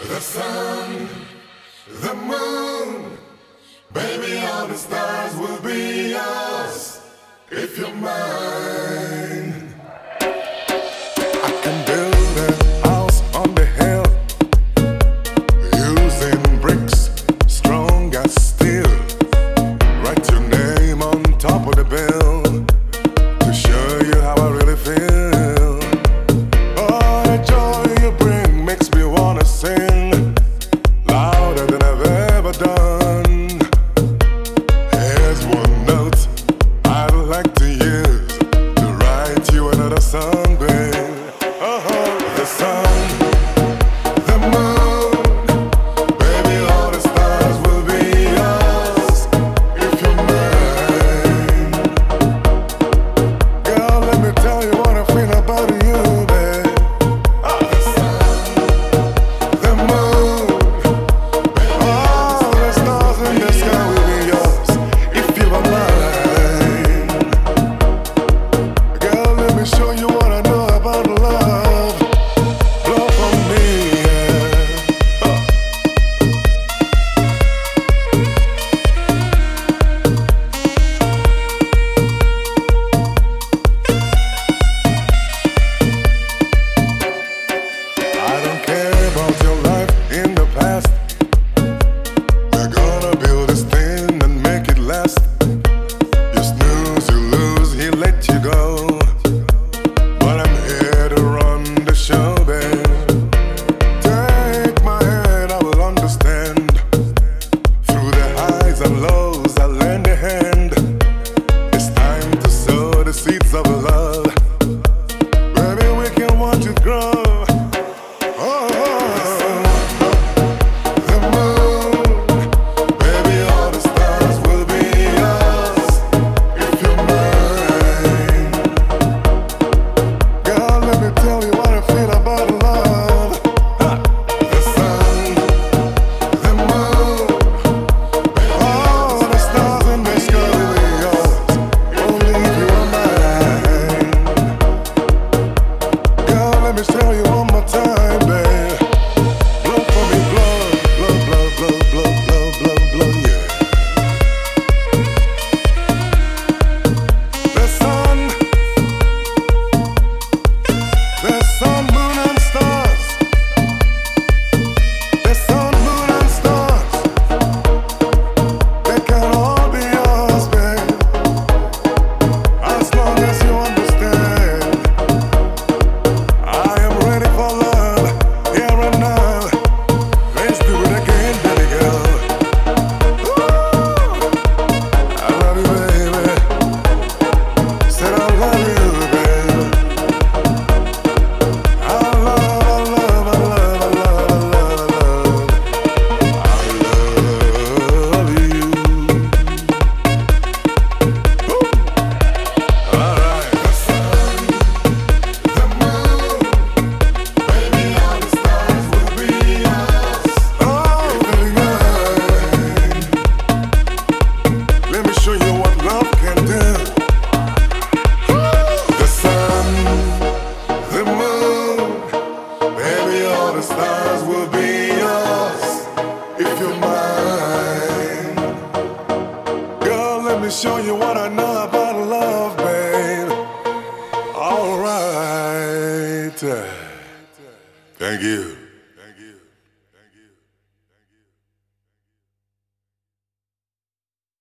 The sun, the moon, baby, all the stars will be us if you're mine. me tell you one my time, for me, yeah. The sun, the sun. Let me show you what I know about love, babe. All right. Thank you.